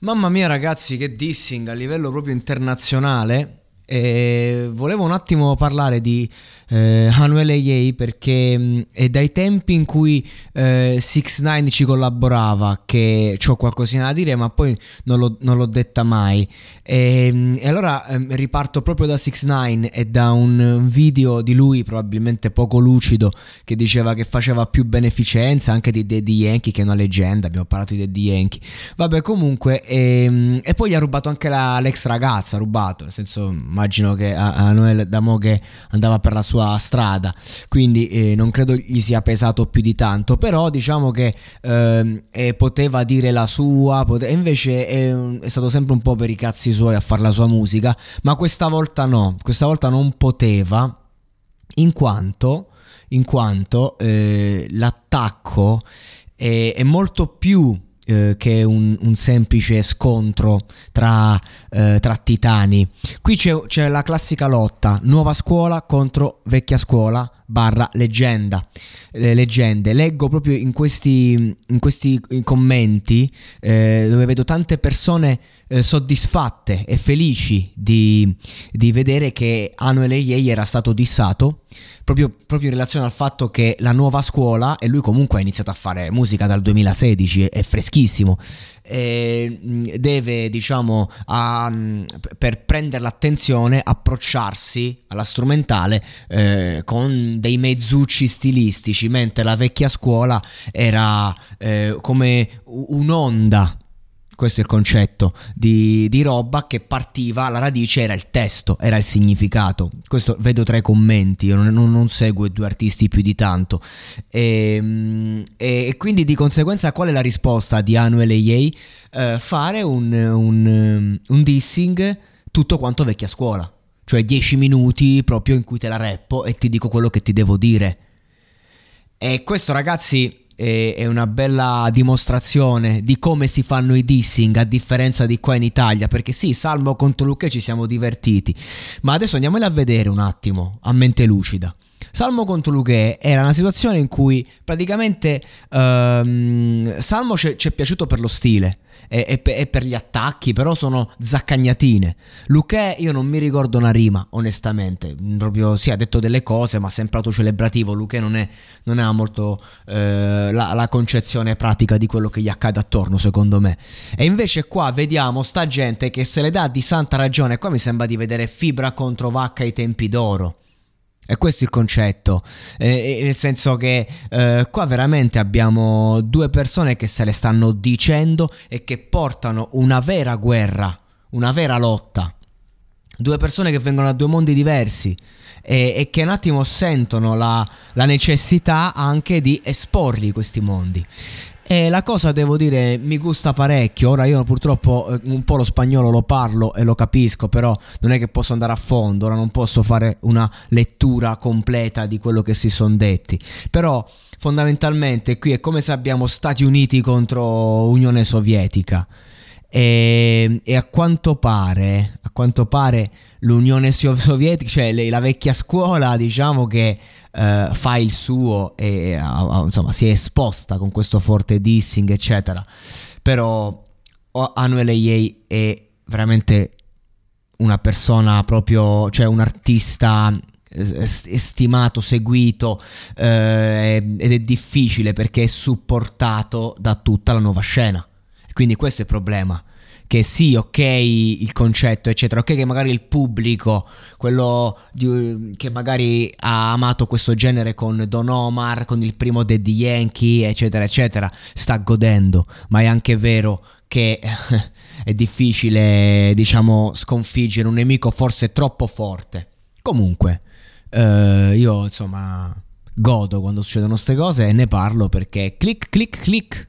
Mamma mia ragazzi, che dissing a livello proprio internazionale. E volevo un attimo parlare di eh, Hanuel Yei perché mh, è dai tempi in cui eh, 6 9 ci collaborava che ho qualcosina da dire ma poi non l'ho, non l'ho detta mai. E, mh, e allora eh, riparto proprio da 6 9 e da un video di lui probabilmente poco lucido che diceva che faceva più beneficenza anche di Daddy Yankee che è una leggenda abbiamo parlato di Daddy Yankee. Vabbè comunque e, e poi gli ha rubato anche la, l'ex ragazza rubato nel senso immagino che a, a Noel Damo che andava per la sua strada quindi eh, non credo gli sia pesato più di tanto però diciamo che eh, poteva dire la sua pote- invece è, è stato sempre un po' per i cazzi suoi a fare la sua musica ma questa volta no questa volta non poteva in quanto in quanto eh, l'attacco è, è molto più eh, che un, un, semplice scontro tra, eh, tra titani. Qui c'è, c'è, la classica lotta, nuova scuola contro vecchia scuola barra leggenda. Le leggende. Leggo proprio in questi, in questi commenti eh, dove vedo tante persone eh, soddisfatte e felici di, di vedere che Anuel Yei era stato dissato proprio, proprio, in relazione al fatto che la nuova scuola, e lui comunque ha iniziato a fare musica dal 2016, è freschissimo, deve, diciamo, a, per prendere l'attenzione, approcciarsi alla strumentale eh, con dei mezzucci stilistici, mentre la vecchia scuola era eh, come un'onda questo è il concetto di, di, roba che partiva, la radice era il testo, era il significato. Questo vedo tra i commenti, io non, non, non seguo i due artisti più di tanto. Ehm, e, e, quindi di conseguenza qual è la risposta di Anuel e Yei? Eh, fare un, un, un dissing tutto quanto vecchia scuola. Cioè 10 minuti proprio in cui te la reppo e ti dico quello che ti devo dire. E questo ragazzi è una bella dimostrazione di come si fanno i dissing a differenza di qua in Italia perché sì Salmo contro Luque ci siamo divertiti ma adesso andiamoli a vedere un attimo a mente lucida Salmo contro Luque era una situazione in cui praticamente um, Salmo ci è piaciuto per lo stile e, e, e, per gli attacchi, però sono zaccagnatine. Luque io non mi ricordo una rima, onestamente. Proprio sì, ha detto delle cose, ma sempre autocelebrativo. Luque non, è, non ha molto eh, la, la, concezione pratica di quello che gli accade attorno, secondo me. E invece qua vediamo sta gente che se le dà di santa ragione. Qua mi sembra di vedere fibra contro vacca ai tempi d'oro. E questo è il concetto, eh, nel senso che eh, qua veramente abbiamo due persone che se le stanno dicendo e che portano una vera guerra, una vera lotta. Due persone che vengono da due mondi diversi e, e che un attimo sentono la, la necessità anche di esporli questi mondi. E la cosa devo dire mi gusta parecchio. Ora io purtroppo eh, un po' lo spagnolo lo parlo e lo capisco, però non è che posso andare a fondo, ora non posso fare una lettura completa di quello che si sono detti. Però fondamentalmente qui è come se abbiamo Stati Uniti contro Unione Sovietica. E, e, a quanto pare, a quanto pare l'Unione Sovietica, cioè la vecchia scuola, diciamo che uh, fa il suo e insomma si è esposta con questo forte dissing, eccetera. Però Anuel Yei è veramente una persona proprio, cioè un artista stimato, seguito eh, ed è difficile perché è supportato da tutta la nuova scena. Quindi questo è il problema. Che sì, ok, il concetto, eccetera, ok, che magari il pubblico, quello di, che magari ha amato questo genere con Don Omar, con il primo Daddy Yankee, eccetera, eccetera, sta godendo, ma è anche vero che è difficile, diciamo, sconfiggere un nemico forse troppo forte. Comunque, eh, io insomma godo quando succedono queste cose e ne parlo perché clic clic clic.